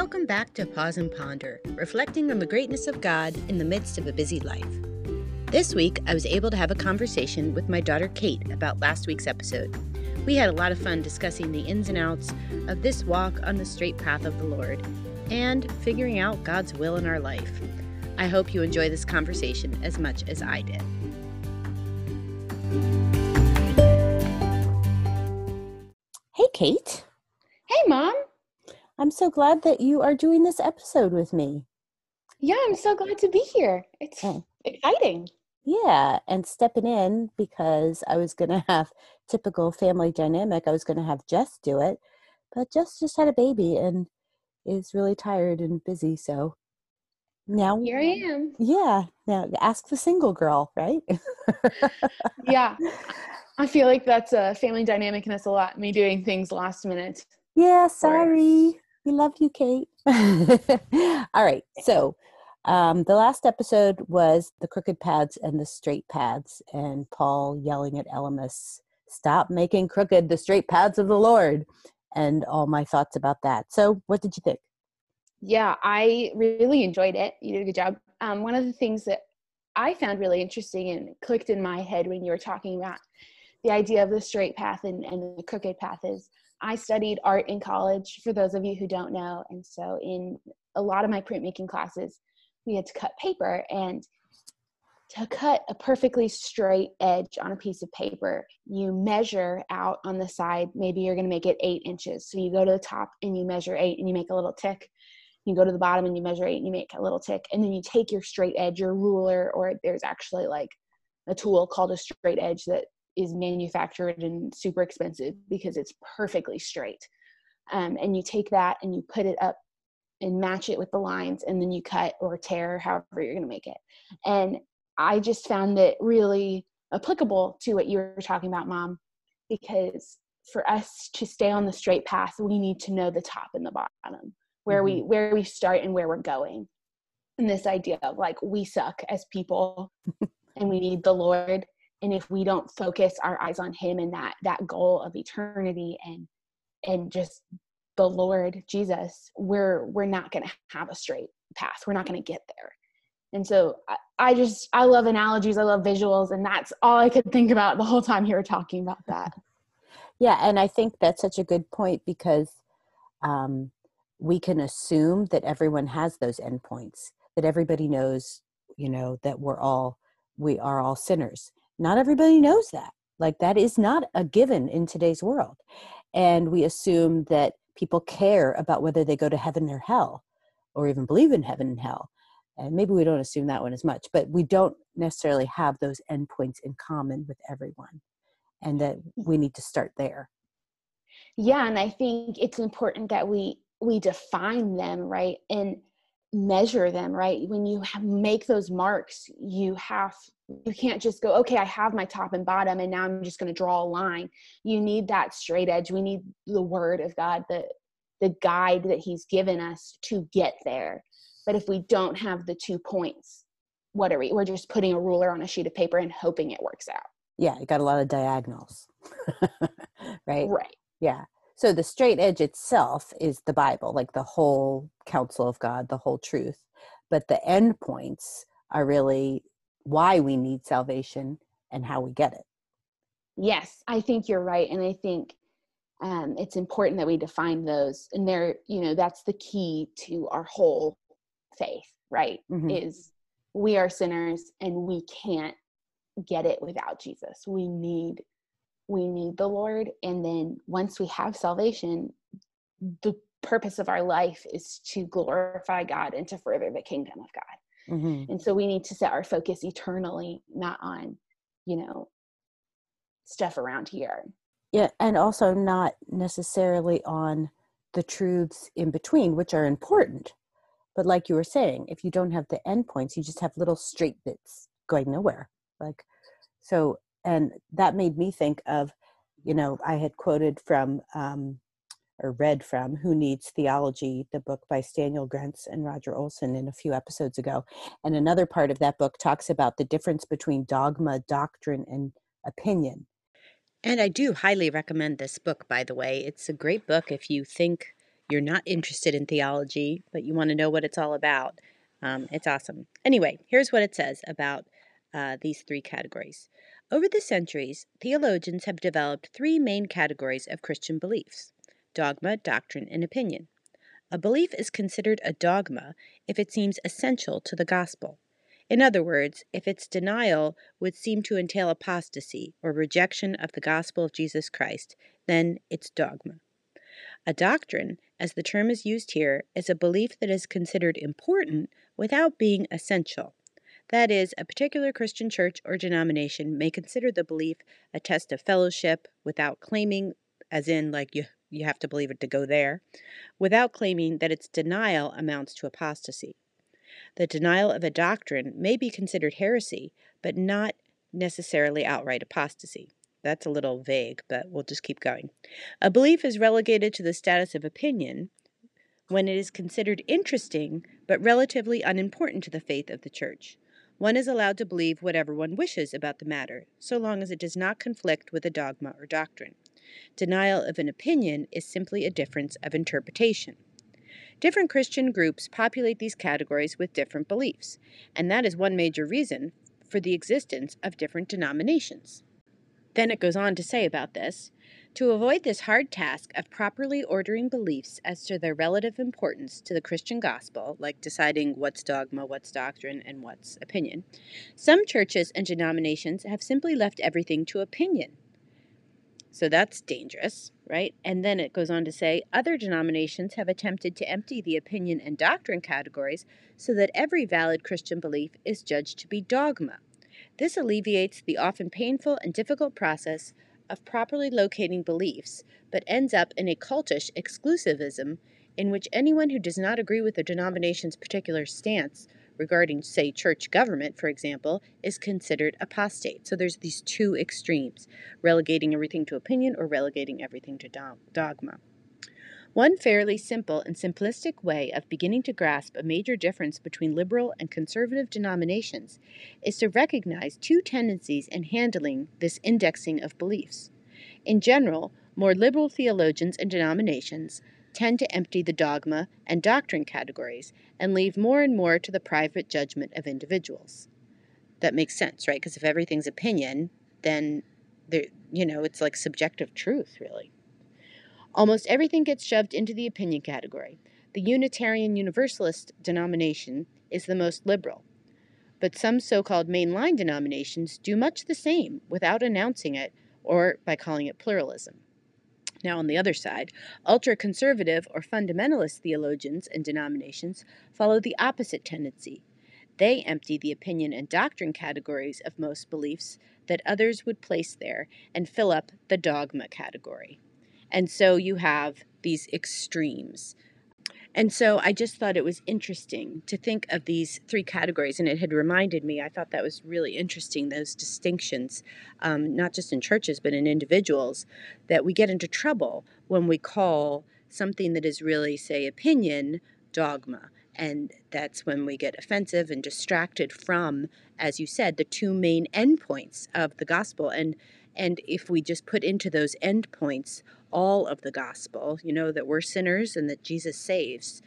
Welcome back to Pause and Ponder, reflecting on the greatness of God in the midst of a busy life. This week, I was able to have a conversation with my daughter Kate about last week's episode. We had a lot of fun discussing the ins and outs of this walk on the straight path of the Lord and figuring out God's will in our life. I hope you enjoy this conversation as much as I did. Hey, Kate. Hey, Mom. I'm so glad that you are doing this episode with me. Yeah, I'm so glad to be here. It's oh. exciting. Yeah, and stepping in because I was going to have typical family dynamic. I was going to have Jess do it, but Jess just had a baby and is really tired and busy. So now here I am. Yeah, now ask the single girl, right? yeah, I feel like that's a family dynamic, and that's a lot. Me doing things last minute. Yeah, sorry. We love you, Kate. All right. So, um, the last episode was the crooked paths and the straight paths, and Paul yelling at Elymas, Stop making crooked the straight paths of the Lord, and all my thoughts about that. So, what did you think? Yeah, I really enjoyed it. You did a good job. Um, one of the things that I found really interesting and clicked in my head when you were talking about the idea of the straight path and, and the crooked path is I studied art in college, for those of you who don't know. And so, in a lot of my printmaking classes, we had to cut paper. And to cut a perfectly straight edge on a piece of paper, you measure out on the side. Maybe you're going to make it eight inches. So, you go to the top and you measure eight and you make a little tick. You go to the bottom and you measure eight and you make a little tick. And then you take your straight edge, your ruler, or there's actually like a tool called a straight edge that is manufactured and super expensive because it's perfectly straight. Um, and you take that and you put it up and match it with the lines and then you cut or tear however you're going to make it and i just found it really applicable to what you were talking about mom because for us to stay on the straight path we need to know the top and the bottom where mm-hmm. we where we start and where we're going and this idea of like we suck as people and we need the lord and if we don't focus our eyes on him and that that goal of eternity and and just the lord jesus we're we're not going to have a straight path. We're not going to get there. And so I, I, just i love analogies. I love visuals and that's all i could think about the whole time you were talking about that. Yeah and i think that's such a good point because um, we can assume that everyone has those endpoints that everybody knows you know that we're all we are all sinners not everybody knows that. Like, that is not a given in today's world. And we assume that people care about whether they go to heaven or hell, or even believe in heaven and hell. And maybe we don't assume that one as much, but we don't necessarily have those endpoints in common with everyone. And that mm. we need to start there. Yeah, and I think it's important that we we define them, right? And measure them right? When you have, make those marks you have you can't just go okay i have my top and bottom and now i'm just going to draw a line. You need that straight edge. We need the word of god the the guide that he's given us to get there. But if we don't have the two points what are we we're just putting a ruler on a sheet of paper and hoping it works out. Yeah you got a lot of diagonals. Right? Right. Yeah so the straight edge itself is the Bible, like the whole counsel of God, the whole truth. But the end points are really why we need salvation and how we get it. Yes, I think you're right. And I think um, it's important that we define those. And they're, you know, that's the key to our whole faith, right? Mm-hmm. Is we are sinners and we can't get it without Jesus. We need we need the Lord. And then once we have salvation, the purpose of our life is to glorify God and to further the kingdom of God. Mm-hmm. And so we need to set our focus eternally, not on, you know, stuff around here. Yeah, and also not necessarily on the truths in between, which are important. But like you were saying, if you don't have the endpoints, you just have little straight bits going nowhere. Like, so and that made me think of you know i had quoted from um, or read from who needs theology the book by Stanley Grenz and roger olson in a few episodes ago and another part of that book talks about the difference between dogma doctrine and opinion and i do highly recommend this book by the way it's a great book if you think you're not interested in theology, but you want to know what it's all about, um, it's awesome. Anyway, here's what it says about uh, these three categories. Over the centuries, theologians have developed three main categories of Christian beliefs dogma, doctrine, and opinion. A belief is considered a dogma if it seems essential to the gospel. In other words, if its denial would seem to entail apostasy or rejection of the gospel of Jesus Christ, then it's dogma. A doctrine, as the term is used here, is a belief that is considered important without being essential. That is, a particular Christian church or denomination may consider the belief a test of fellowship without claiming, as in, like, you, you have to believe it to go there, without claiming that its denial amounts to apostasy. The denial of a doctrine may be considered heresy, but not necessarily outright apostasy. That's a little vague, but we'll just keep going. A belief is relegated to the status of opinion when it is considered interesting but relatively unimportant to the faith of the church. One is allowed to believe whatever one wishes about the matter, so long as it does not conflict with a dogma or doctrine. Denial of an opinion is simply a difference of interpretation. Different Christian groups populate these categories with different beliefs, and that is one major reason for the existence of different denominations. Then it goes on to say about this to avoid this hard task of properly ordering beliefs as to their relative importance to the Christian gospel, like deciding what's dogma, what's doctrine, and what's opinion, some churches and denominations have simply left everything to opinion. So that's dangerous, right? And then it goes on to say other denominations have attempted to empty the opinion and doctrine categories so that every valid Christian belief is judged to be dogma. This alleviates the often painful and difficult process of properly locating beliefs, but ends up in a cultish exclusivism in which anyone who does not agree with the denomination's particular stance regarding, say, church government, for example, is considered apostate. So there's these two extremes relegating everything to opinion or relegating everything to dogma. One fairly simple and simplistic way of beginning to grasp a major difference between liberal and conservative denominations is to recognize two tendencies in handling this indexing of beliefs. In general, more liberal theologians and denominations tend to empty the dogma and doctrine categories and leave more and more to the private judgment of individuals. That makes sense, right? Because if everything's opinion, then there, you know, it's like subjective truth, really. Almost everything gets shoved into the opinion category. The Unitarian Universalist denomination is the most liberal, but some so called mainline denominations do much the same without announcing it or by calling it pluralism. Now, on the other side, ultra conservative or fundamentalist theologians and denominations follow the opposite tendency. They empty the opinion and doctrine categories of most beliefs that others would place there and fill up the dogma category. And so you have these extremes. And so I just thought it was interesting to think of these three categories, and it had reminded me, I thought that was really interesting, those distinctions, um, not just in churches, but in individuals, that we get into trouble when we call something that is really, say, opinion dogma. And that's when we get offensive and distracted from, as you said, the two main endpoints of the gospel. And and if we just put into those endpoints all of the gospel, you know, that we're sinners and that Jesus saves.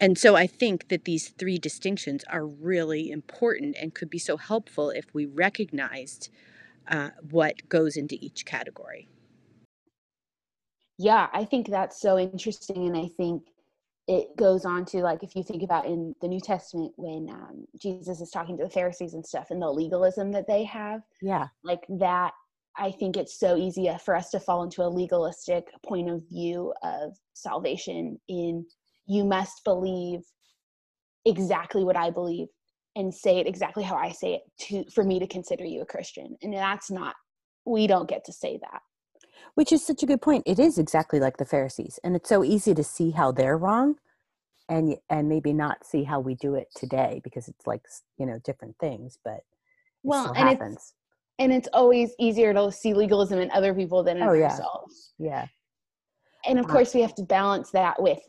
And so I think that these three distinctions are really important and could be so helpful if we recognized uh, what goes into each category. Yeah, I think that's so interesting. And I think it goes on to like if you think about in the new testament when um, jesus is talking to the pharisees and stuff and the legalism that they have yeah like that I think it's so easy for us to fall into a legalistic point of view of salvation in you must believe exactly what I believe and say it exactly how I say it to for me to consider you a Christian. And that's not we don't get to say that. Which is such a good point. It is exactly like the Pharisees and it's so easy to see how they're wrong and and maybe not see how we do it today because it's like, you know, different things, but well, and happens. it's and it's always easier to see legalism in other people than in oh, yeah. ourselves. Yeah. And of course, we have to balance that with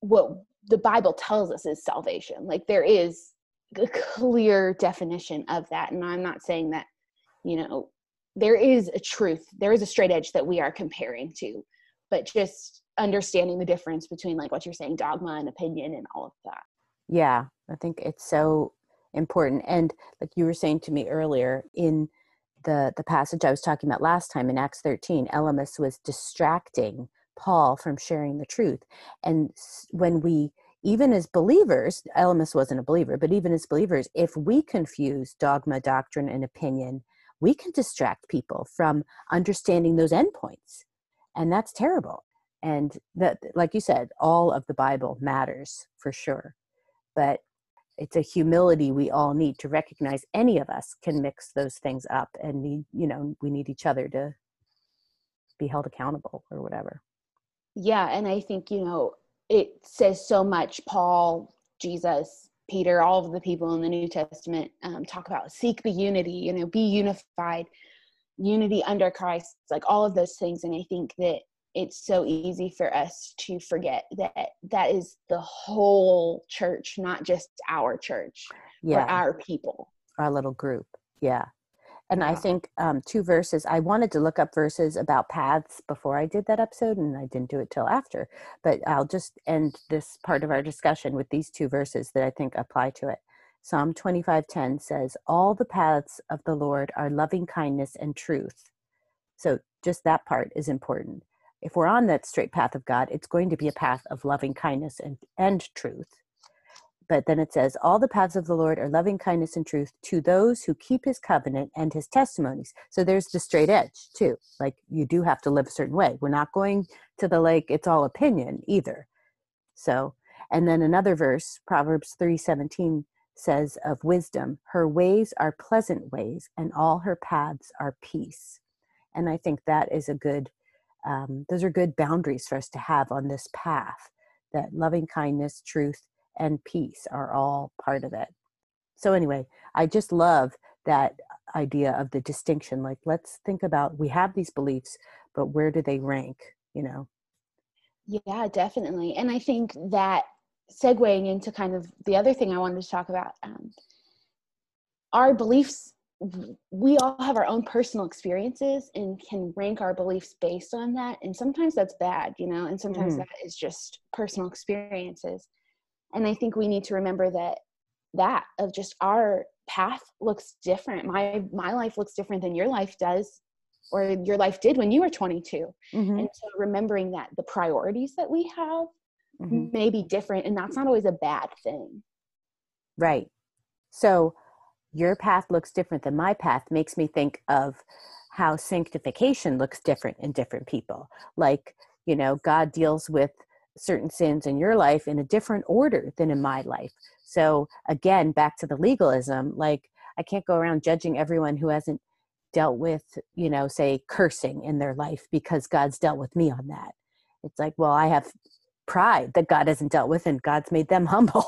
what the Bible tells us is salvation. Like there is a clear definition of that. And I'm not saying that, you know, there is a truth, there is a straight edge that we are comparing to. but just understanding the difference between like what you're saying dogma and opinion and all of that yeah i think it's so important and like you were saying to me earlier in the the passage i was talking about last time in acts 13 elymas was distracting paul from sharing the truth and when we even as believers elymas wasn't a believer but even as believers if we confuse dogma doctrine and opinion we can distract people from understanding those endpoints and that's terrible. And that like you said all of the bible matters for sure but it's a humility we all need to recognize any of us can mix those things up and need you know we need each other to be held accountable or whatever. Yeah and i think you know it says so much paul jesus peter all of the people in the new testament um, talk about seek the unity you know be unified unity under christ like all of those things. And i think that it's so easy for us to forget that that is the whole church not just our church yeah. or our people. Our little group. Yeah and yeah. i think um, two verses i wanted to look up verses about paths before i did that episode and i didn't do it till after but i'll just end this part of our discussion with these two verses that i think apply to it psalm 25:10 says all the paths of the lord are loving kindness and truth so just that part is important if we're on that straight path of God, it's going to be a path of loving kindness and, and truth. But then it says, All the paths of the Lord are loving kindness and truth to those who keep his covenant and his testimonies. So there's the straight edge, too. Like you do have to live a certain way. We're not going to the lake, it's all opinion either. So, and then another verse, Proverbs 3 17 says of wisdom, her ways are pleasant ways, and all her paths are peace. And I think that is a good um, those are good boundaries for us to have on this path that loving kindness truth and peace are all part of it. So anyway i just love that idea of the distinction like let's think about we have these beliefs but where do they rank you know? Yeah definitely and i think that segueing into kind of the other thing i wanted to talk about um, our beliefs we all have our own personal experiences and can rank our beliefs based on that and sometimes that's bad you know and sometimes mm. that is just personal experiences and i think we need to remember that that of just our path looks different my my life looks different than your life does or your life did when you were 22 mm-hmm. and so remembering that the priorities that we have mm-hmm. may be different and that's not always a bad thing right so your path looks different than my path makes me think of how sanctification looks different in different people. Like, you know, God deals with certain sins in your life in a different order than in my life. So, again, back to the legalism, like, I can't go around judging everyone who hasn't dealt with, you know, say cursing in their life because God's dealt with me on that. It's like, well, I have pride that God hasn't dealt with and God's made them humble,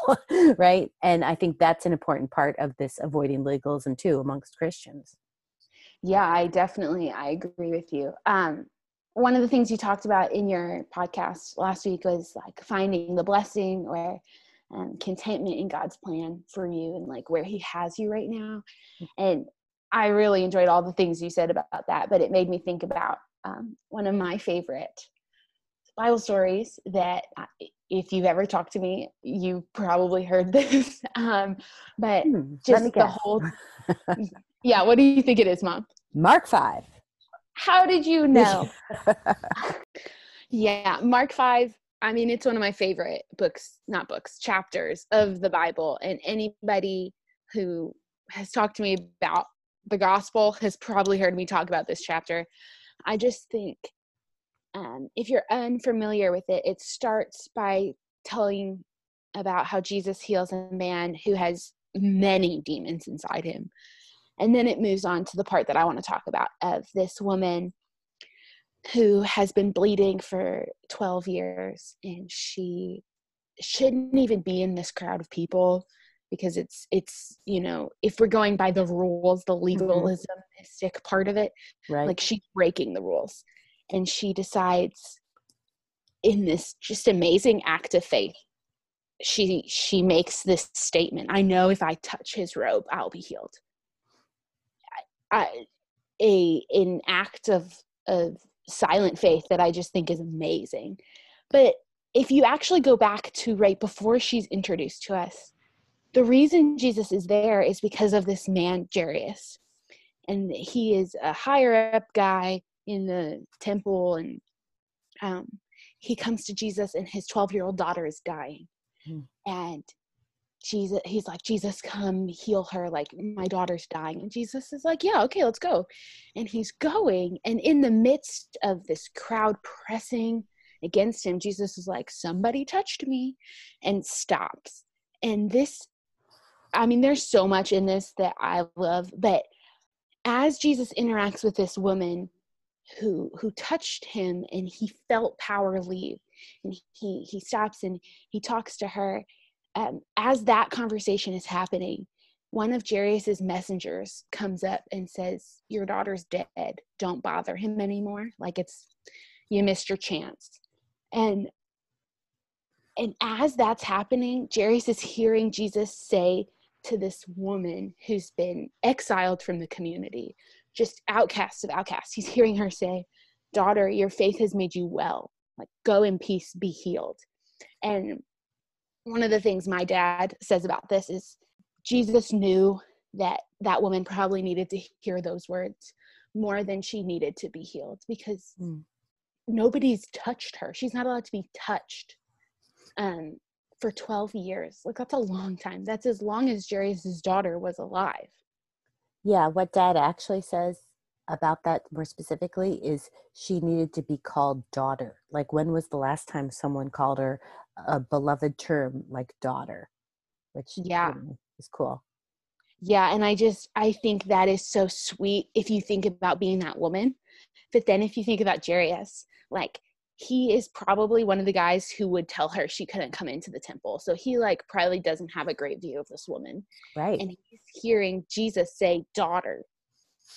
right? And I think that's an important part of this avoiding legalism too amongst Christians. Yeah, I definitely I agree with you. Um one of the things you talked about in your podcast last week was like finding the blessing or um, contentment in God's plan for you and like where He has you right now. And I really enjoyed all the things you said about that, but it made me think about um, one of my favorite Bible stories that if you've ever talked to me, you probably heard this. Um, but hmm, just the whole, yeah. What do you think it is, Mom? Mark five. How did you know? yeah, Mark five. I mean, it's one of my favorite books, not books, chapters of the Bible. And anybody who has talked to me about the gospel has probably heard me talk about this chapter. I just think um, if you're unfamiliar with it, it starts by telling about how Jesus heals a man who has many demons inside him. And then it moves on to the part that I want to talk about of this woman who has been bleeding for 12 years and she shouldn't even be in this crowd of people because it's it's you know if we're going by the rules the legalistic mm-hmm. part of it right. like she's breaking the rules. And she decides in this just amazing act of faith she she makes this statement i know if i touch his robe i'll be healed I, a an act of of silent faith that I just think is amazing. But if you actually go back to right before she's introduced to us, the reason Jesus is there is because of this man, Jairus. And he is a higher up guy in the temple, and um, he comes to Jesus, and his 12 year old daughter is dying. Hmm. And Jesus, he's like, Jesus, come heal her. Like, my daughter's dying. And Jesus is like, Yeah, okay, let's go. And he's going. And in the midst of this crowd pressing against him, Jesus is like, Somebody touched me and stops. And this, I mean, there's so much in this that I love. But as Jesus interacts with this woman who who touched him and he felt power leave and he he stops and he talks to her um, as that conversation is happening, one of Jairus's messengers comes up and says, "Your daughter's dead. Don't bother him anymore. Like it's you missed your chance." And and as that's happening, Jairus is hearing Jesus say to this woman who's been exiled from the community, just outcast of outcasts. He's hearing her say, "Daughter, your faith has made you well. Like go in peace, be healed." And one of the things my dad says about this is Jesus knew that that woman probably needed to hear those words more than she needed to be healed because mm. nobody's touched her. She's not allowed to be touched um, for 12 years. Like, that's a long time. That's as long as Jairus' daughter was alive. Yeah, what dad actually says about that more specifically is she needed to be called daughter. Like, when was the last time someone called her a beloved term like daughter, which yeah you know, is cool. Yeah, and I just I think that is so sweet if you think about being that woman. But then if you think about Jairus, like he is probably one of the guys who would tell her she couldn't come into the temple. So he like probably doesn't have a great view of this woman. Right. And he's hearing Jesus say daughter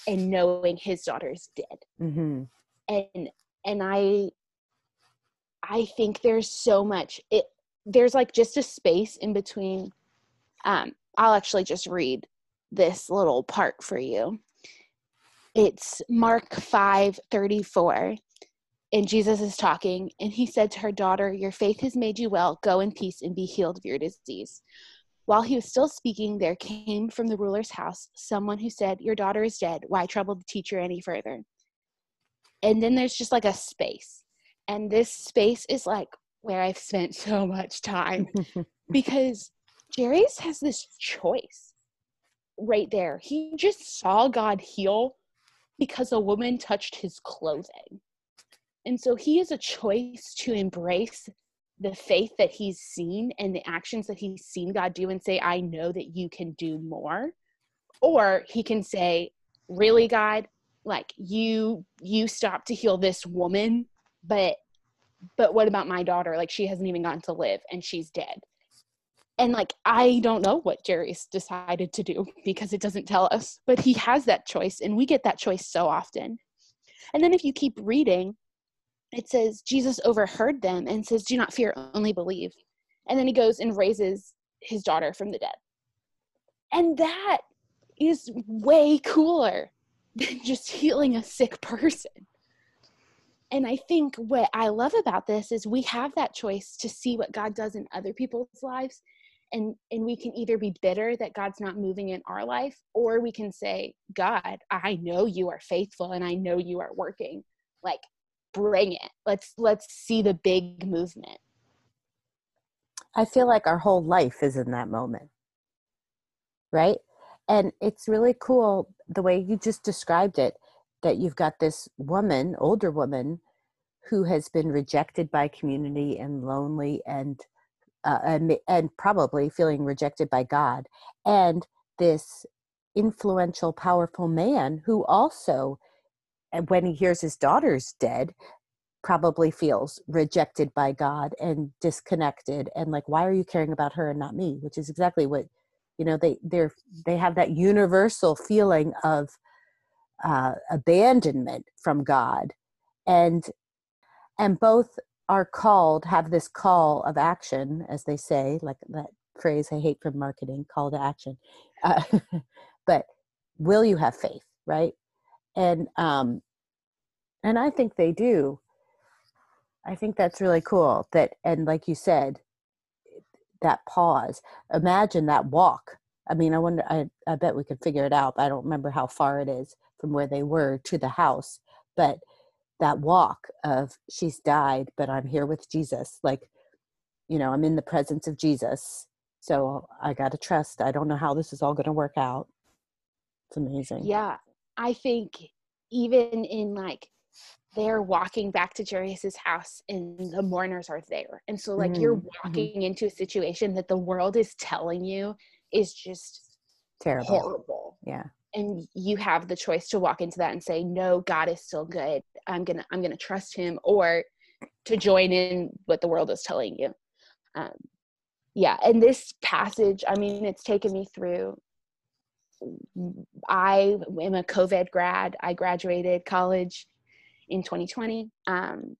and knowing his daughter is dead. Mm-hmm. And and I I think there's so much it there's like just a space in between um I'll actually just read this little part for you. It's Mark 5:34 and Jesus is talking and he said to her daughter your faith has made you well go in peace and be healed of your disease. While he was still speaking there came from the ruler's house someone who said your daughter is dead why trouble the teacher any further. And then there's just like a space and this space is like where I've spent so much time because Jairus has this choice right there. He just saw God heal because a woman touched his clothing. And so he has a choice to embrace the faith that he's seen and the actions that he's seen God do and say, I know that you can do more. Or he can say, Really, God, like you you stopped to heal this woman but but what about my daughter? Like she hasn't even gotten to live and she's dead. And like i don't know what Jairus decided to do because it doesn't tell us but he has that choice and we get that choice so often. And then if you keep reading it says jesus overheard them and says do not fear only believe. And then he goes and raises his daughter from the dead. And that is way cooler than just healing a sick person and I think what I love about this is we have that choice to see what God does in other people's lives. And, and we can either be bitter that God's not moving in our life, or we can say, God, I know you are faithful and I know you are working. Like, bring it. Let's let's see the big movement. I feel like our whole life is in that moment. Right? And it's really cool the way you just described it that you've got this woman, older woman, who has been rejected by community and lonely and uh, and, and probably feeling rejected by God, and this influential, powerful man who also, when he hears his daughter's dead, probably feels rejected by God and disconnected and like, why are you caring about her and not me? Which is exactly what you know they they're they have that universal feeling of uh, abandonment from God, and and both are called have this call of action, as they say, like that phrase I hate from marketing, call to action. Uh, but will you have faith, right? And um, and i think they do. I think that's really cool that and like you said that pause. Imagine that walk. I mean i wonder i, I bet we could figure it out but i don't remember how far it is from where they were to the house but that walk of she's died but i'm here with jesus like you know i'm in the presence of jesus so i got to trust i don't know how this is all going to work out it's amazing yeah i think even in like they're walking back to Jairus's house and the mourners are there. And so like mm-hmm. you're walking mm-hmm. into a situation that the world is telling you is just terrible. Horrible. Yeah. And you have the choice to walk into that and say, No, God is still good. I'm gonna I'm gonna trust him or to join in what the world is telling you. Um yeah, and this passage, I mean, it's taken me through I am a COVID grad. I graduated college in 2020, um,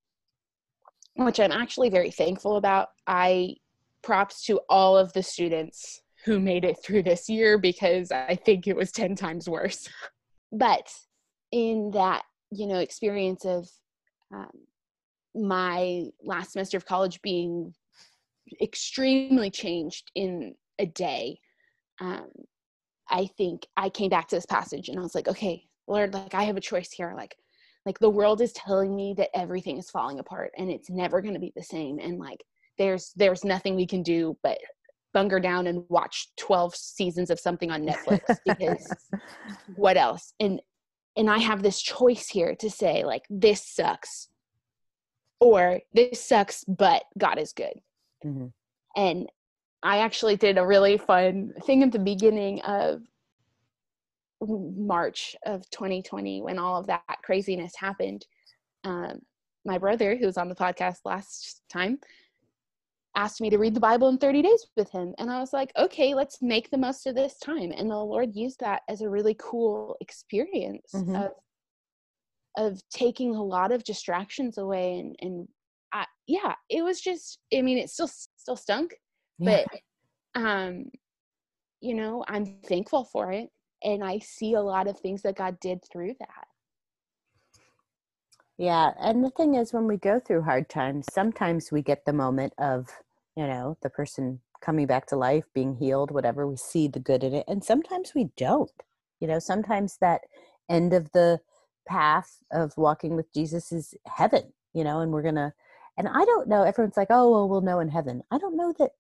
which I'm actually very thankful about. I props to all of the students who made it through this year because I think it was 10 times worse. but in that, you know, experience of um, my last semester of college being extremely changed in a day, um, I think I came back to this passage and I was like, okay, Lord, like I have a choice here. Like, like the world is telling me that everything is falling apart and it's never going to be the same. And like, there's, there's nothing we can do but bunker down and watch 12 seasons of something on Netflix because what else? And, and I have this choice here to say like, this sucks or this sucks, but God is good. Mm-hmm. And I actually did a really fun thing at the beginning of March of 2020 when all of that craziness happened. Um, my brother, who was on the podcast last time, asked me to read the Bible in 30 days with him. And I was like, okay, let's make the most of this time. And the Lord used that as a really cool experience mm-hmm. of of taking a lot of distractions away and and I, yeah, it was just I mean it still still stunk but um you know i'm thankful for it and i see a lot of things that god did through that yeah and the thing is when we go through hard times sometimes we get the moment of you know the person coming back to life being healed whatever we see the good in it and sometimes we don't you know sometimes that end of the path of walking with jesus is heaven you know and we're gonna and i don't know everyone's like oh well we'll know in heaven. I don't know that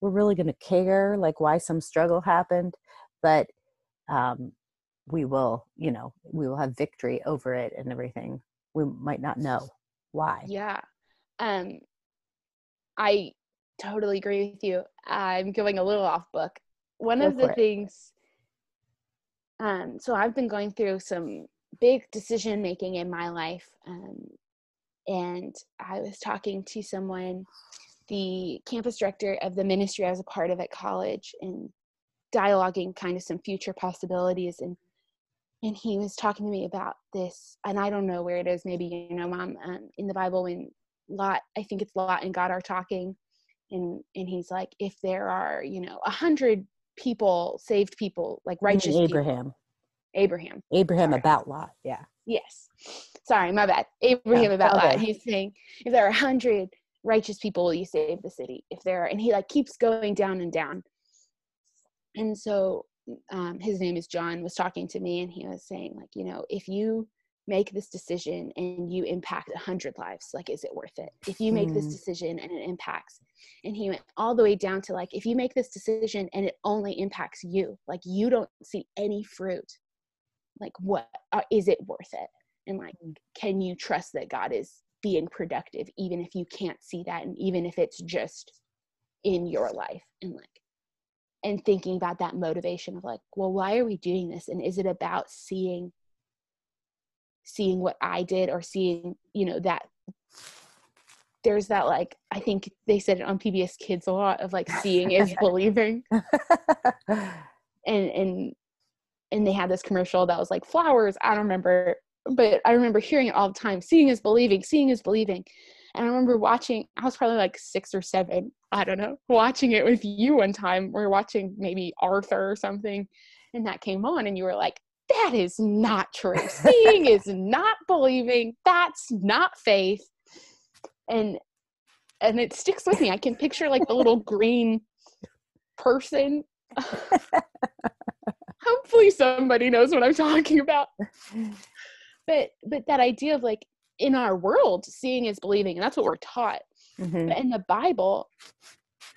we're really to care like why some struggle happened but um, we will you know we will have victory over it and everything. We might not know why. Yeah um i totally agree with you i'm going a little off book one Go of the it. things um so i've been going through some big decision making in my life um and i was talking to someone the campus director of the ministry I was a part of at college and dialoguing kind of some future possibilities and and he was talking to me about this and I don't know where it is maybe you know mom um, in the Bible when Lot I think it's Lot and God are talking and and he's like if there are you know a hundred people saved people like righteous Abraham people, Abraham. Abraham. Sorry. about Lot yeah. Yes. Sorry my bad. Abraham yeah, about Lot. he's saying if there are a hundred righteous people you save the city. If there are and he like keeps going down and down. And so um, his name is john was talking to me and he was saying like you know if you make this decision and you impact a hundred lives like is it worth it if you make mm. this decision and it impacts and he went all the way down to like if you make this decision and it only impacts you like you don't see any fruit like what uh, is it worth it and like mm. can you trust that god is being productive even if you can't see that and even if it's just in your life and like and thinking about that motivation of like well why are we doing this and is it about seeing seeing what i did or seeing you know that there's that like i think they said it on pbs kids a lot of like seeing is believing and and and they had this commercial that was like flowers i don't remember but I remember hearing it all the time. Seeing is believing, seeing is believing. And I remember watching, I was probably like six or seven, I don't know, watching it with you one time. We were watching maybe Arthur or something, and that came on, and you were like, that is not true. Seeing is not believing. That's not faith. And and it sticks with me. I can picture like the little green person. Hopefully somebody knows what I'm talking about. But but that idea of like in our world, seeing is believing, and that's what we're taught. Mm-hmm. But in the Bible,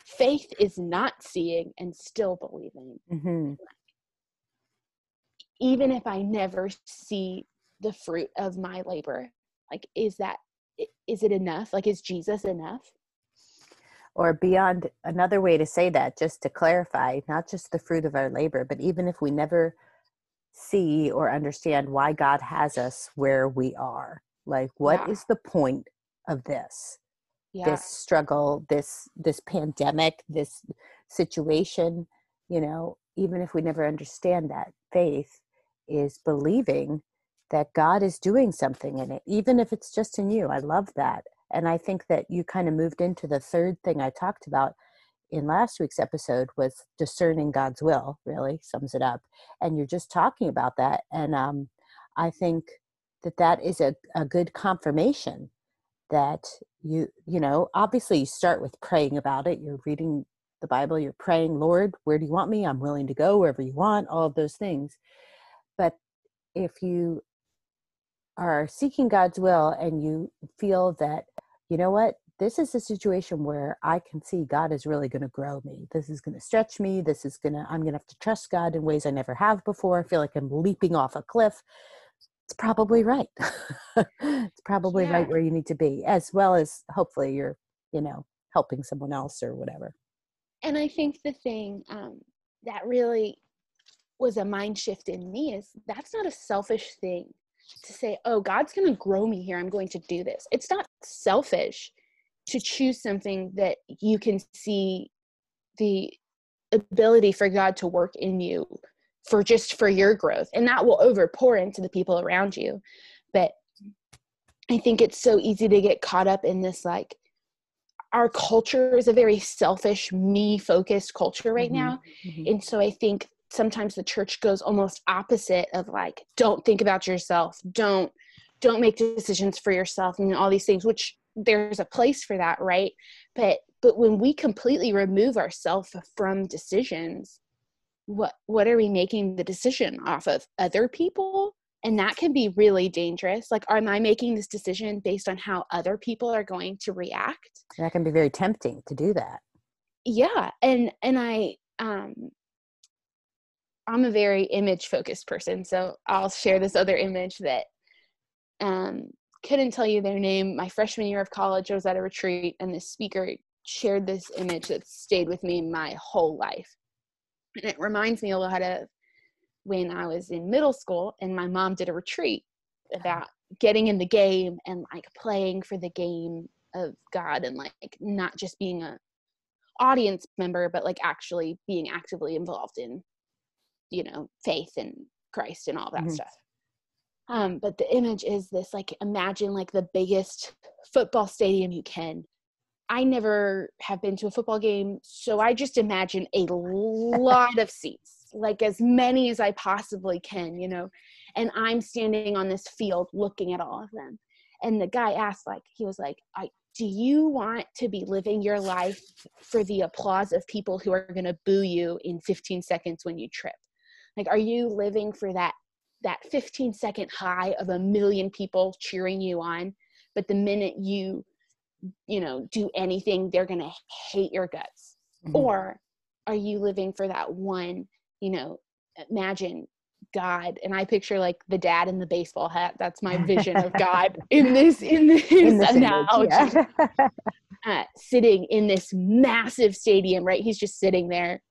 faith is not seeing and still believing. Mm-hmm. Even if I never see the fruit of my labor, like, is that, is it enough? Like, is Jesus enough? Or beyond another way to say that, just to clarify, not just the fruit of our labor, but even if we never see or understand why God has us where we are, like, what yeah. is the point of this? yeah. this struggle this this pandemic this situation you know even if we never understand that faith is believing that god is doing something in it even if it's just in you. I love that. And i think that you kind of moved into the third thing i talked about in last week's episode was discerning god's will really sums it up. And you're just talking about that. And um, i think that that is a, a good confirmation that you you know obviously you start with praying about it. You're reading the bible. You're praying lord where do you want me? I'm willing to go wherever you want all of those things but if you are seeking god's will and you feel that you know what this is a situation where i can see god is really going to grow me this is going to stretch me this is going to i'm going to have to trust god in ways i never have before i feel like i'm leaping off a cliff it's probably right. it's probably yeah. right where you need to be, as well as hopefully you're, you know, helping someone else or whatever. And I think the thing um, that really was a mind shift in me is that's not a selfish thing to say, oh, God's going to grow me here. I'm going to do this. It's not selfish to choose something that you can see the ability for God to work in you for just for your growth and that will overpour into the people around you but i think it's so easy to get caught up in this like our culture is a very selfish me focused culture right mm-hmm. now mm-hmm. and so i think sometimes the church goes almost opposite of like don't think about yourself don't don't make decisions for yourself and all these things which there's a place for that right? But but when we completely remove ourselves from decisions what what are we making the decision off of? Other people? And that can be really dangerous. Like am i making this decision based on how other people are going to react? That can be very tempting to do that. Yeah and and i um i'm a very image focused person so i'll share this other image that um couldn't tell you their name. My freshman year of college i was at a retreat and the speaker shared this image that stayed with me my whole life. And it reminds me a lot of when I was in middle school and my mom did a retreat about getting in the game and like playing for the game of God and like not just being a audience member but like actually being actively involved in you know faith and Christ and all that mm-hmm. stuff. Um, but the image is this like imagine like the biggest football stadium you can I never have been to a football game, so I just imagine a lot of seats, like as many as I possibly can, you know. And I'm standing on this field looking at all of them. And the guy asked, like, he was like, I, do you want to be living your life for the applause of people who are going to boo you in 15 seconds when you trip? Like, are you living for that that 15 second high of a million people cheering you on? But the minute you you know do anything they're going to hate your guts mm-hmm. or are you living for that one you know imagine god and i picture like the dad in the baseball hat that's my vision of god in this in this, in this analogy image, yeah. uh, sitting in this massive stadium right he's just sitting there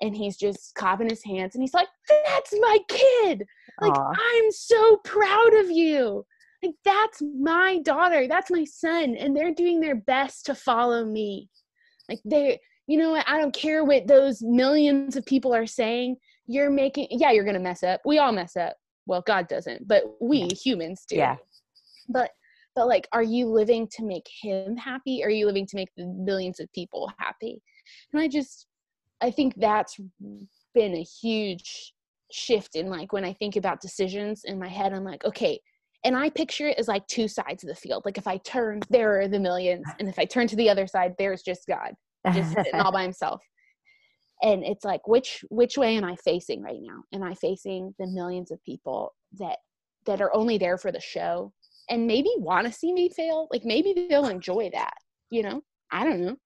and he's just clapping his hands and he's like that's my kid! Like Aww. i'm so proud of you! Like that's my daughter that's my son and they're doing their best to follow me. Like they you know i don't care what those millions of people are saying you're making yeah you're gonna mess up. We all mess up. Well god doesn't but we yeah. humans do. Yeah. But but like are you living to make him happy? Or are you living to make the millions of people happy? And i just i think that's been a huge shift in like when I think about decisions in my head. I'm like, okay, and I picture it as like two sides of the field. Like if I turn, there are the millions, and if I turn to the other side, there's just God, just sitting all by himself. And it's like, which which way am I facing right now? Am I facing the millions of people that that are only there for the show and maybe want to see me fail? Like maybe they'll enjoy that, you know? I don't know.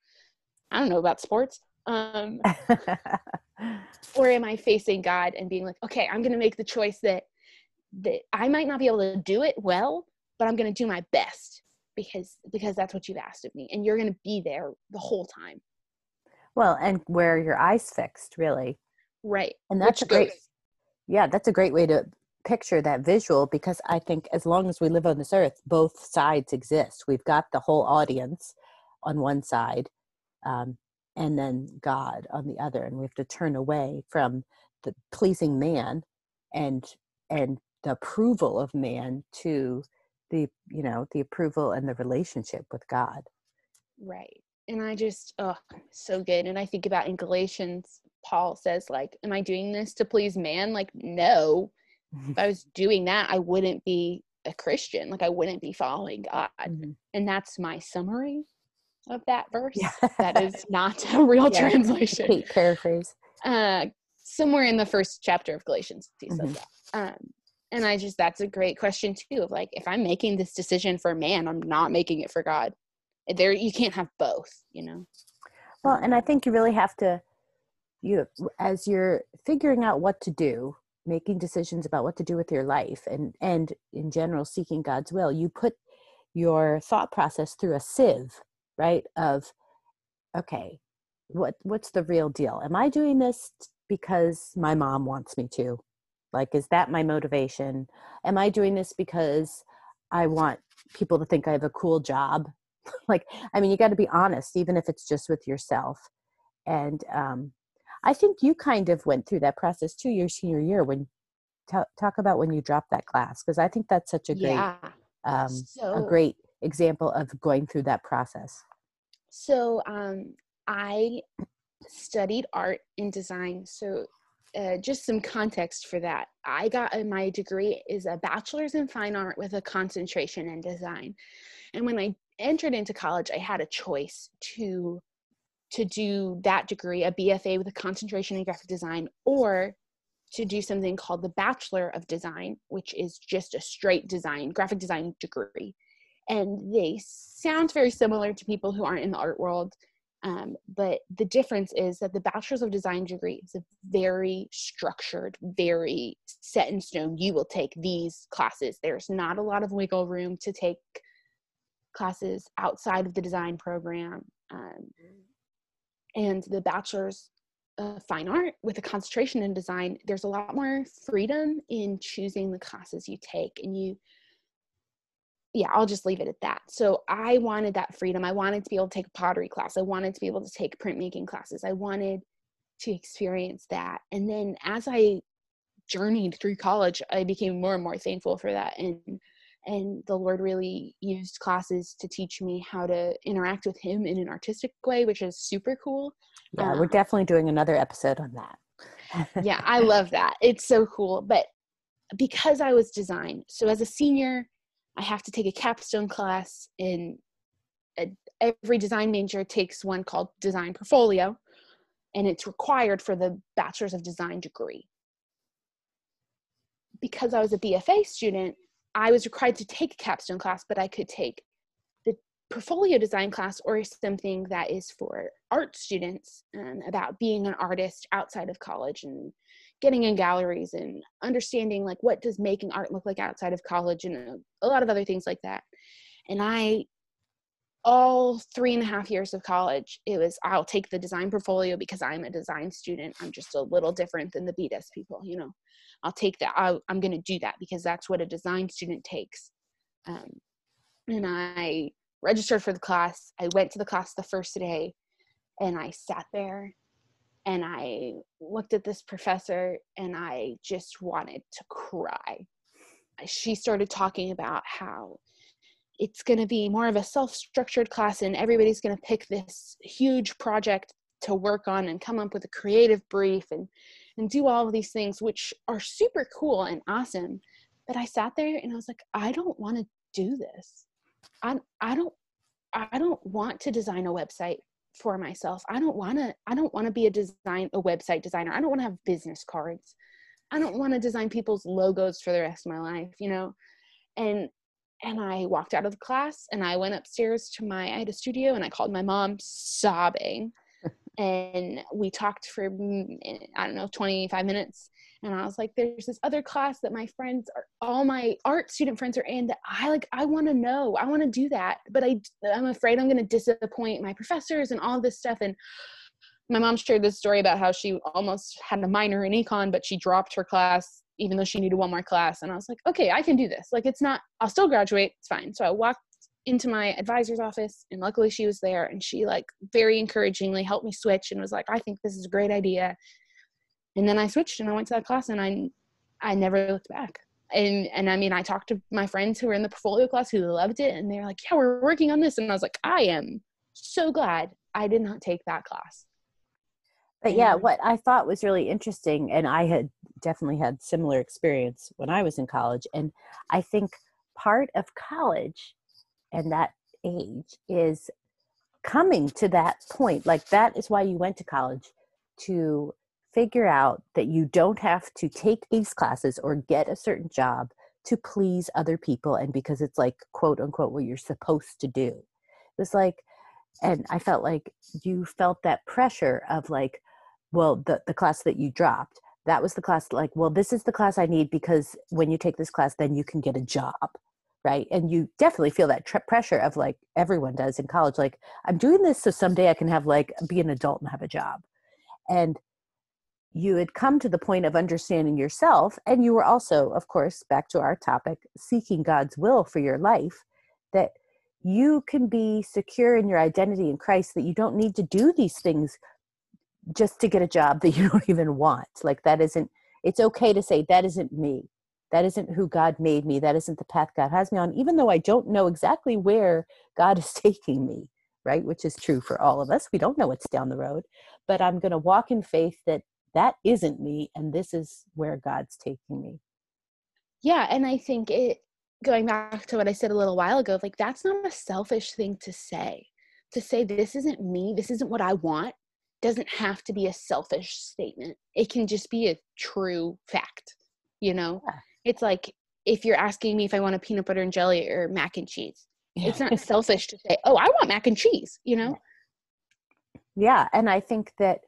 I don't know about sports. Um, or am I facing God and being like, okay, I'm going to make the choice that that I might not be able to do it well, but I'm going to do my best because because that's what you've asked of me, and you're going to be there the whole time. Well, and where your eyes fixed, really. Right. And that's Which a great. Goes, yeah, that's a great way to picture that visual because I think as long as we live on this earth, both sides exist. We've got the whole audience on one side, um, and then God on the other, and we have to turn away from the pleasing man and and the approval of man to the you know the approval and the relationship with god. Right and i just oh so good and i think about in galatians paul says like am i doing this to please man? Like no if i was doing that i wouldn't be a christian like i wouldn't be following god mm-hmm. and that's my summary of that verse yeah. that is not a real yeah, translation. paraphrase. Uh somewhere in the first chapter of galatians he says mm-hmm. that. Um and i just that's a great question too of like if i'm making this decision for man i'm not making it for god. There you can't have both you know? Well and i think you really have to you as you're figuring out what to do making decisions about what to do with your life and and in general seeking god's will you put your thought process through a sieve right of okay what what's the real deal am i doing this because my mom wants me to like, is that my motivation? Am I doing this because I want people to think I have a cool job? like, I mean, you got to be honest, even if it's just with yourself. And um, I think you kind of went through that process too your senior year when t- talk about when you dropped that class because I think that's such a great yeah. um, so, a great example of going through that process. So um, I studied art and design. So uh, just some context for that. I got uh, my degree is a bachelor's in fine art with a concentration in design. And when I entered into college, I had a choice to to do that degree, a BFA with a concentration in graphic design, or to do something called the Bachelor of Design, which is just a straight design, graphic design degree. And they sound very similar to people who aren't in the art world. Um, but the difference is that the bachelor's of design degree is a very structured, very set in stone. You will take these classes. There's not a lot of wiggle room to take classes outside of the design program. Um, and the bachelor's of fine art with a concentration in design, there's a lot more freedom in choosing the classes you take, and you yeah, I'll just leave it at that. So I wanted that freedom. I wanted to be able to take a pottery class. I wanted to be able to take printmaking classes. I wanted to experience that. And then as I journeyed through college, I became more and more thankful for that. And and the Lord really used classes to teach me how to interact with Him in an artistic way, which is super cool. Yeah, um, we're definitely doing another episode on that. yeah, I love that. It's so cool. But because I was design, so as a senior, I have to take a capstone class in a, every design major takes one called design portfolio and it's required for the bachelor's of design degree. Because i was a bfa student i was required to take a capstone class but i could take the portfolio design class or something that is for art students um, about being an artist outside of college and getting in galleries and understanding like what does making art look like outside of college and a, a lot of other things like that. And i all three and a half years of college it was i'll take the design portfolio because i'm a design student. I'm just a little different than the bdes people you know. I'll take that i am going to do that because that's what a design student takes. Um, and i registered for the class. I went to the class the first day and i sat there and I looked at this professor and I just wanted to cry. She started talking about how it's going to be more of a self structured class and everybody's going to pick this huge project to work on and come up with a creative brief and and do all of these things which are super cool and awesome. But i sat there and i was like i don't want to do this. I i don't i don't want to design a website for myself. I don't want to i don't want to be a design a website designer. I don't want to have business cards. I don't want to design people's logos for the rest of my life you know? And and i walked out of the class and i went upstairs to my i had a studio and i called my mom sobbing and we talked for mm, i don't know 25 minutes and i was like there's this other class that my friends are all my art student friends are in that i like i want to know i want to do that but i i'm afraid i'm going to disappoint my professors and all this stuff and my mom shared this story about how she almost had a minor in econ but she dropped her class even though she needed one more class and i was like okay i can do this like it's not i'll still graduate it's fine so i walked into my advisor's office and luckily she was there and she like very encouragingly helped me switch and was like i think this is a great idea. And then i switched and i went to that class and i i never looked back. And and i mean i talked to my friends who were in the portfolio class who loved it and they're like yeah we're working on this. And i was like i am so glad i did not take that class. But yeah what i thought was really interesting and i had definitely had similar experience when i was in college and i think part of college and that age is coming to that point. Like that is why you went to college to figure out that you don't have to take these classes or get a certain job to please other people and because it's like quote unquote what you're supposed to do. It was like and i felt like you felt that pressure of like well the, the class that you dropped that was the class like well this is the class i need because when you take this class then you can get a job right? And you definitely feel that pressure of like everyone does in college like i'm doing this so someday i can have like be an adult and have a job. And you had come to the point of understanding yourself and you were also of course back to our topic seeking god's will for your life that you can be secure in your identity in christ that you don't need to do these things just to get a job that you don't even want. Like that isn't it's okay to say that isn't me that isn't who God made me. That isn't the path God has me on, even though I don't know exactly where God is taking me, right? Which is true for all of us. We don't know what's down the road, but I'm going to walk in faith that that isn't me and this is where God's taking me. Yeah. And I think it, going back to what I said a little while ago, like that's not a selfish thing to say. To say, this isn't me, this isn't what I want, doesn't have to be a selfish statement. It can just be a true fact, you know? Yeah it's like if you're asking me if I want a peanut butter and jelly or mac and cheese. Yeah. It's not selfish to say, "Oh, I want mac and cheese," you know? Yeah, and I think that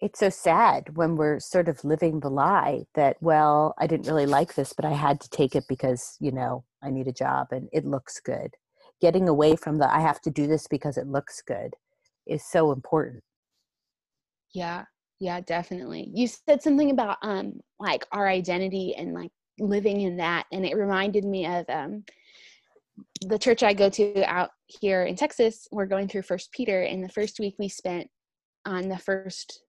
it's so sad when we're sort of living the lie that well, I didn't really like this, but I had to take it because, you know, I need a job and it looks good. Getting away from the I have to do this because it looks good is so important. Yeah. Yeah, definitely. You said something about um like our identity and like living in that and it reminded me of um, the church i go to out here in texas we're going through first peter and the first week we spent on the first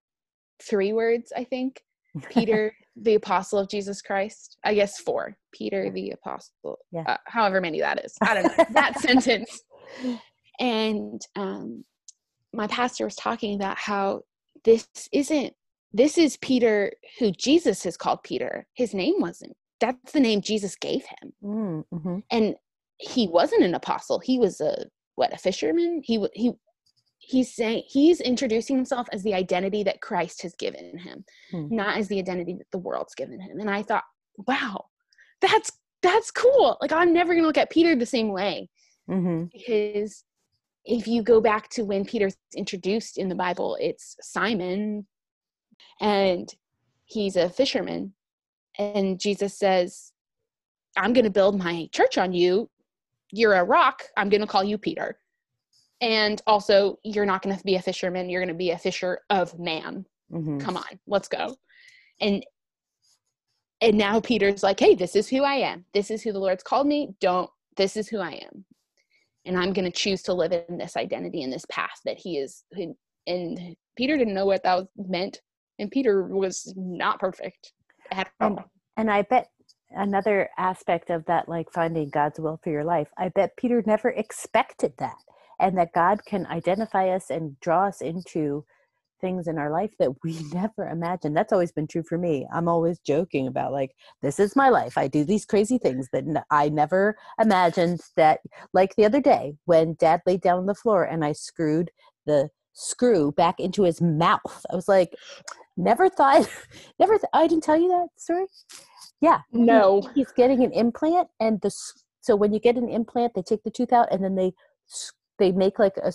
three words i think peter the apostle of jesus christ i guess four peter the apostle yeah. uh, however many that is. I don't know that sentence. And um, my pastor was talking about how this isn't this is peter who jesus has called peter. His name wasn't that's the name Jesus gave him. Mm, mm-hmm. And he wasn't an apostle. He was a what a fisherman. He he he's saying he's introducing himself as the identity that Christ has given him, mm. not as the identity that the world's given him. And I thought, wow, that's that's cool. Like I'm never gonna look at Peter the same way mm-hmm. because if you go back to when Peter's introduced in the Bible, it's Simon, and he's a fisherman and Jesus says, I'm going to build my church on you. You're a rock. I'm going to call you Peter. And also, you're not going to be a fisherman. You're going to be a fisher of man. Mm-hmm. Come on, let's go. And and now Peter's like, hey, this is who I am. This is who the Lord's called me. Don't, this is who I am. And I'm going to choose to live in this identity in this path that he is. And Peter didn't know what that meant. And Peter was not perfect all. And, and I bet another aspect of that, like finding God's will for your life, I bet Peter never expected that. And that God can identify us and draw us into things in our life that we never imagined. That's always been true for me. I'm always joking about like this is my life. I do these crazy things that I never imagined that like the other day when dad laid down on the floor and I screwed the screw back into his mouth. I was like never thought never th- I didn't tell you that story. Yeah. No. He, he's getting an implant and the so when you get an implant they take the tooth out and then they they make like a,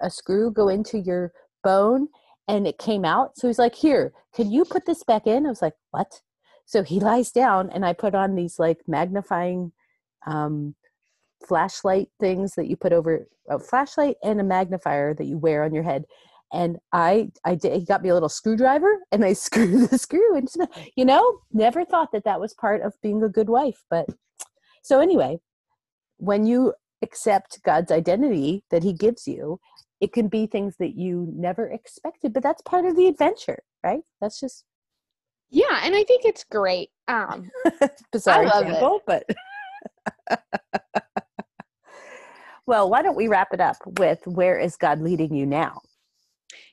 a screw go into your bone and it came out. So he's like, Here, can you put this back in? I was like, What? So he lies down and I put on these like magnifying um, flashlight things that you put over a flashlight and a magnifier that you wear on your head. And I, I did, he got me a little screwdriver and I screwed the screw into, you know, never thought that that was part of being a good wife. But so anyway, when you accept God's identity that he gives you it can be things that you never expected but that's part of the adventure right that's just yeah and i think it's great um bizarre example it. but well why don't we wrap it up with where is god leading you now?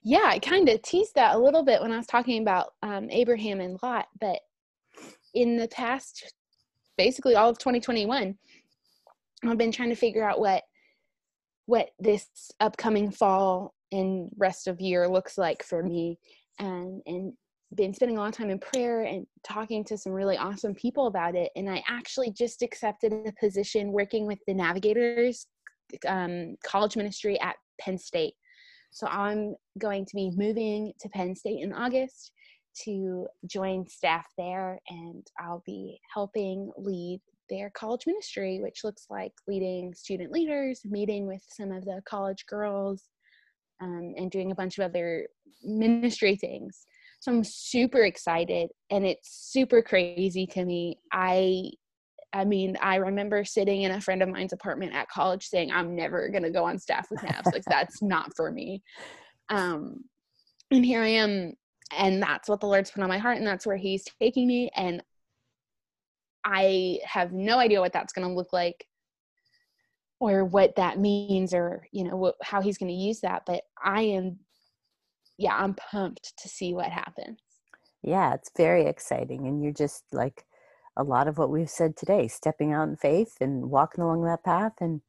Yeah i kind of teased that a little bit when i was talking about um, abraham and lot but in the past basically all of 2021 i've been trying to figure out what what this upcoming fall and rest of year looks like for me and and been spending a lot of time in prayer and talking to some really awesome people about it and i actually just accepted a position working with the navigators um, college ministry at penn state so i'm going to be moving to penn state in august to join staff there and i'll be helping lead their college ministry, which looks like leading student leaders, meeting with some of the college girls, um, and doing a bunch of other ministry things. So I'm super excited, and it's super crazy to me. I I mean, I remember sitting in a friend of mine's apartment at college saying, I'm never going to go on staff with Navs. like, that's not for me. Um, and here I am. And that's what the Lord's put on my heart. And that's where He's taking me. And I have no idea what that's going to look like or what that means or you know what, how he's going to use that but I am yeah, I'm pumped to see what happens. Yeah, it's very exciting and you're just like a lot of what we've said today, stepping out in faith and walking along that path and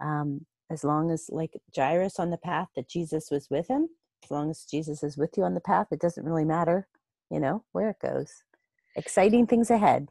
um as long as like Jairus on the path that Jesus was with him, as long as Jesus is with you on the path, it doesn't really matter, you know, where it goes. Exciting things ahead.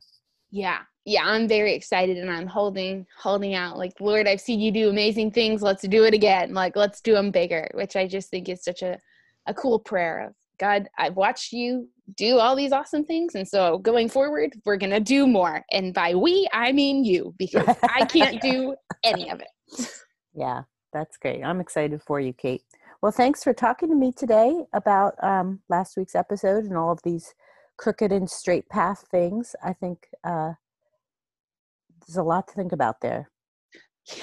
Yeah. Yeah i'm very excited and i'm holding holding out like lord i've seen you do amazing things. Let's do it again. Like let's do them bigger which i just think is such a, a cool prayer of god i've watched you do all these awesome things and so going forward we're gonna do more and by we i mean you because i can't do any of it yeah that's great i'm excited for you kate well thanks for talking to me today about um, last week's episode and all of these crooked and straight path things. I think uh, there's a lot to think about there.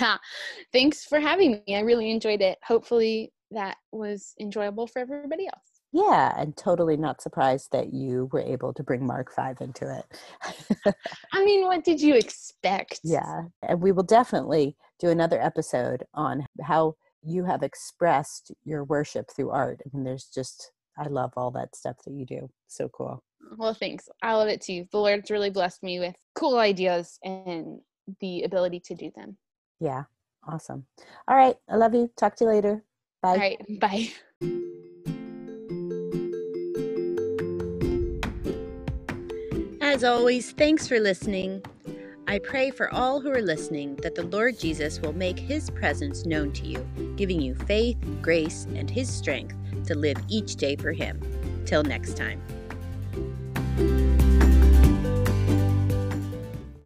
Yeah. Thanks for having me. I really enjoyed it. Hopefully that was enjoyable for everybody else. Yeah, and totally not surprised that you were able to bring Mark 5 into it. I mean, what did you expect? Yeah, and we will definitely do another episode on how you have expressed your worship through art. I mean, there's just, I love all that stuff that you do. So cool. Well, thanks. I love it too. The Lord's really blessed me with cool ideas and the ability to do them. Yeah. Awesome. All right. I love you. Talk to you later. Bye. All right. Bye. As always, thanks for listening. I pray for all who are listening that the Lord Jesus will make his presence known to you, giving you faith, grace, and his strength to live each day for him. Till next time.